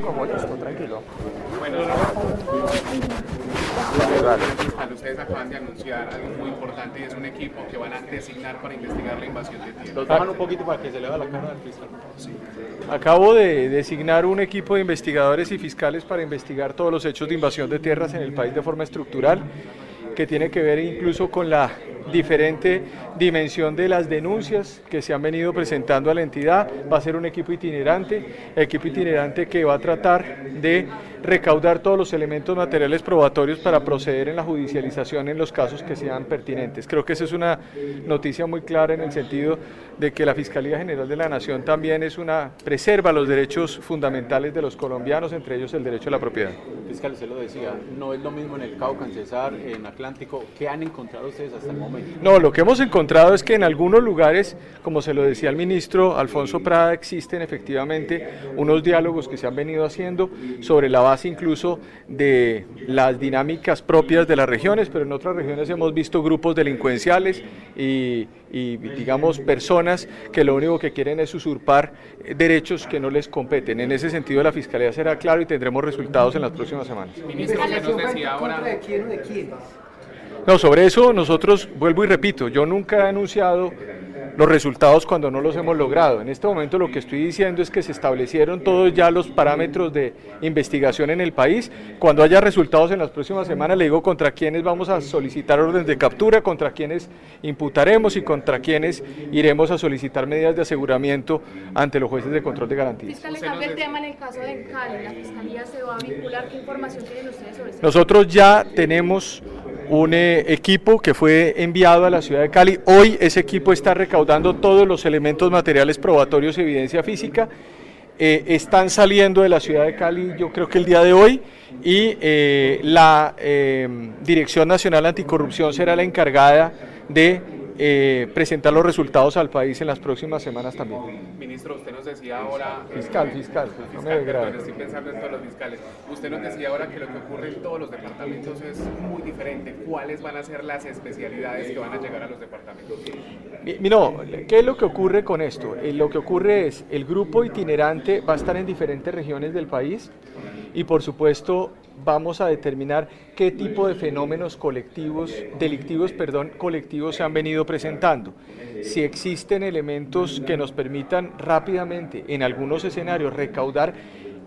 Como listo, tranquilo. Bueno, ustedes acaban de anunciar algo muy importante y es un equipo que van a designar para investigar la invasión de tierra. Los bajan un poquito para que se le vea la cara al fiscal. Acabo de designar un equipo de investigadores y fiscales para investigar todos los hechos de invasión de tierras en el país de forma estructural, que tiene que ver incluso con la diferente dimensión de las denuncias que se han venido presentando a la entidad. Va a ser un equipo itinerante, equipo itinerante que va a tratar de recaudar todos los elementos materiales probatorios para proceder en la judicialización en los casos que sean pertinentes. Creo que esa es una noticia muy clara en el sentido de que la Fiscalía General de la Nación también es una preserva los derechos fundamentales de los colombianos, entre ellos el derecho a la propiedad. Fiscal, se lo decía, no es lo mismo en el Cauca, en Cesar, en Atlántico. ¿Qué han encontrado ustedes hasta el momento? No, lo que hemos encontrado es que en algunos lugares, como se lo decía el ministro Alfonso Prada, existen efectivamente unos diálogos que se han venido haciendo sobre la base incluso de las dinámicas propias de las regiones, pero en otras regiones hemos visto grupos delincuenciales y, y digamos personas que lo único que quieren es usurpar derechos que no les competen. En ese sentido la Fiscalía será claro y tendremos resultados en las próximas semanas. Ministro, usted nos decía ahora... ¿De quién o de quién? No, sobre eso nosotros, vuelvo y repito, yo nunca he anunciado los resultados cuando no los hemos logrado. En este momento lo que estoy diciendo es que se establecieron todos ya los parámetros de investigación en el país. Cuando haya resultados en las próximas semanas, le digo contra quiénes vamos a solicitar órdenes de captura, contra quiénes imputaremos y contra quiénes iremos a solicitar medidas de aseguramiento ante los jueces de control de garantías. Fiscal, le cambia el tema en el caso de Cali. ¿La Fiscalía se va a vincular? ¿Qué información tienen ustedes sobre eso? Nosotros ya tenemos un eh, equipo que fue enviado a la ciudad de Cali. Hoy ese equipo está recaudando todos los elementos materiales probatorios y evidencia física. Eh, están saliendo de la ciudad de Cali, yo creo que el día de hoy, y eh, la Dirección Nacional Anticorrupción será la encargada de presentar los resultados al país en las próximas semanas también. Ministro, usted nos decía ahora... Fiscal, fiscal, no me Fiscal, perdón, estoy pensando en todos los fiscales. Usted nos decía ahora que lo que ocurre en todos los departamentos es muy diferente. ¿Cuáles van a ser las especialidades que van a llegar a los departamentos? No, ¿qué es lo que ocurre con esto? Eh, lo que ocurre es, el grupo itinerante va a estar en diferentes regiones del país y por supuesto vamos a determinar qué tipo de fenómenos colectivos, delictivos, perdón, colectivos se han venido presentando. Si existen elementos que nos permitan rápidamente, en algunos escenarios, recaudar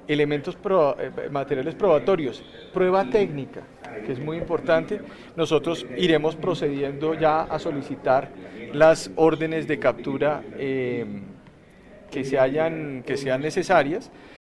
elementos eh, materiales probatorios, prueba técnica, que es muy importante, nosotros iremos procediendo ya a solicitar las órdenes de captura eh, que, se hayan, que sean necesarias.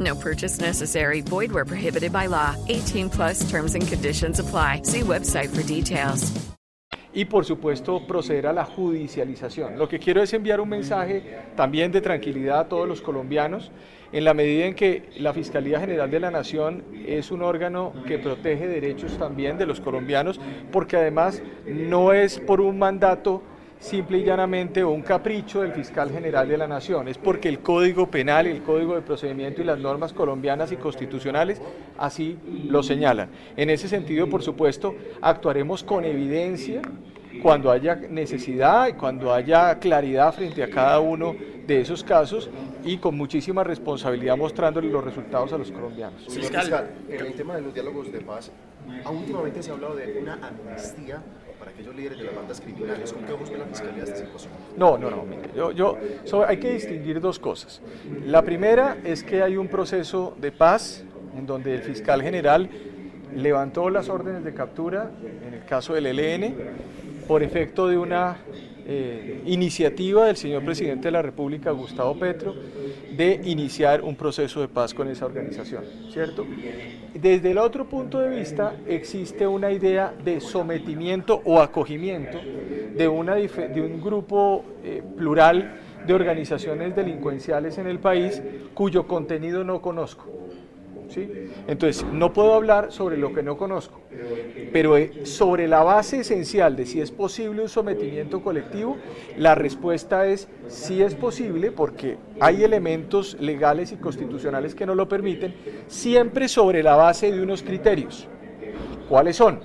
No purchase necessary. Void where prohibited by law. 18 plus terms and conditions apply. See website for details. y por supuesto proceder a la judicialización. Lo que quiero es enviar un mensaje también de tranquilidad a todos los colombianos en la medida en que la Fiscalía General de la Nación es un órgano que protege derechos también de los colombianos porque además no es por un mandato simple y llanamente o un capricho del fiscal general de la nación, es porque el Código Penal, el Código de Procedimiento y las normas colombianas y constitucionales así lo señalan. En ese sentido, por supuesto, actuaremos con evidencia cuando haya necesidad y cuando haya claridad frente a cada uno de esos casos y con muchísima responsabilidad mostrándole los resultados a los colombianos. Señor fiscal, en el tema de los diálogos de paz, últimamente se ha hablado de una amnistía para aquellos líderes de las bandas criminales. ¿Con qué ojos ve la fiscalía esta situación? No, no, no. mire, yo, yo, so- hay que distinguir dos cosas. La primera es que hay un proceso de paz en donde el fiscal general levantó las órdenes de captura, en el caso del ELN, por efecto de una eh, iniciativa del señor presidente de la República, Gustavo Petro, de iniciar un proceso de paz con esa organización, ¿cierto? Desde el otro punto de vista, existe una idea de sometimiento o acogimiento de, una, de un grupo eh, plural de organizaciones delincuenciales en el país cuyo contenido no conozco. Entonces, no puedo hablar sobre lo que no conozco, pero eh, sobre la base esencial de si es posible un sometimiento colectivo, la respuesta es sí es posible porque hay elementos legales y constitucionales que no lo permiten, siempre sobre la base de unos criterios. ¿Cuáles son?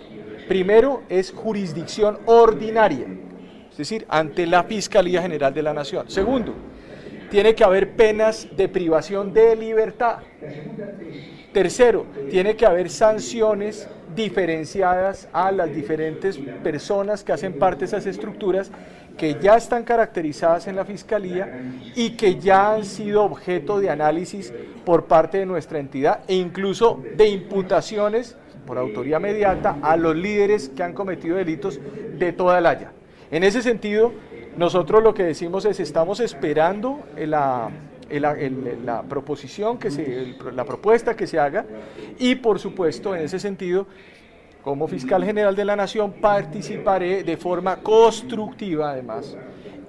Primero es jurisdicción ordinaria, es decir, ante la Fiscalía General de la Nación. Segundo, tiene que haber penas de privación de libertad. Tercero, tiene que haber sanciones diferenciadas a las diferentes personas que hacen parte de esas estructuras que ya están caracterizadas en la Fiscalía y que ya han sido objeto de análisis por parte de nuestra entidad e incluso de imputaciones por autoría mediata a los líderes que han cometido delitos de toda el haya. En ese sentido, nosotros lo que decimos es estamos esperando la la proposición que se, la propuesta que se haga y por supuesto en ese sentido como fiscal general de la nación participaré de forma constructiva además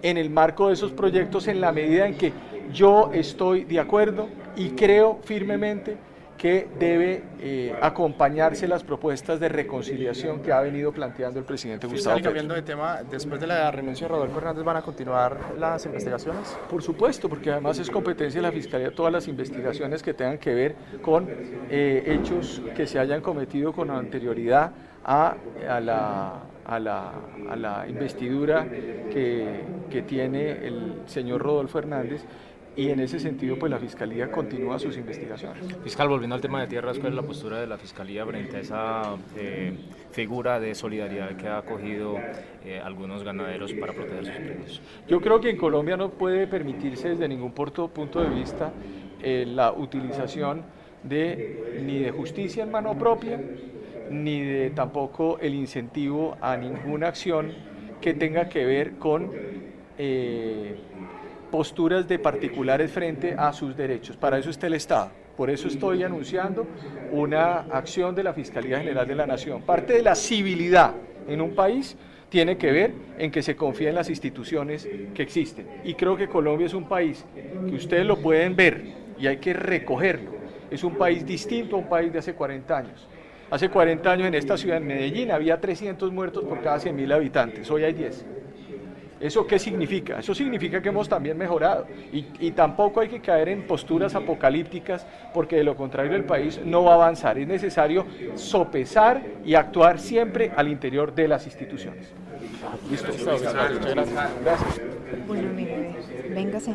en el marco de esos proyectos en la medida en que yo estoy de acuerdo y creo firmemente que debe eh, acompañarse las propuestas de reconciliación que ha venido planteando el presidente Gustavo Petro. cambiando de tema, después de la renuncia de Rodolfo Hernández, ¿van a continuar las investigaciones? Por supuesto, porque además es competencia de la Fiscalía todas las investigaciones que tengan que ver con eh, hechos que se hayan cometido con anterioridad a, a, la, a, la, a la investidura que, que tiene el señor Rodolfo Hernández y en ese sentido pues la Fiscalía continúa sus investigaciones. Fiscal, volviendo al tema de tierras, ¿cuál es la postura de la Fiscalía frente a esa eh, figura de solidaridad que ha acogido eh, algunos ganaderos para proteger sus predios? Yo creo que en Colombia no puede permitirse desde ningún punto, de vista eh, la utilización de ni de justicia en mano propia, ni de tampoco el incentivo a ninguna acción que tenga que ver con posturas de particulares frente a sus derechos. Para eso está el Estado. Por eso estoy anunciando una acción de la Fiscalía General de la Nación. Parte de la civilidad en un país tiene que ver en que se confía en las instituciones que existen. Y creo que Colombia es un país que ustedes lo pueden ver y hay que recogerlo. Es un país distinto a un país de hace 40 años. Hace 40 años en esta ciudad, en Medellín, había 300 muertos por cada 100.000 habitantes. Hoy hay 10. ¿Eso qué significa? Eso significa que hemos también mejorado y, tampoco hay que caer en posturas apocalípticas porque de lo contrario el país no va a avanzar. Es necesario sopesar y actuar siempre al interior de las instituciones. Listo. Gracias. Bueno, mire, véngase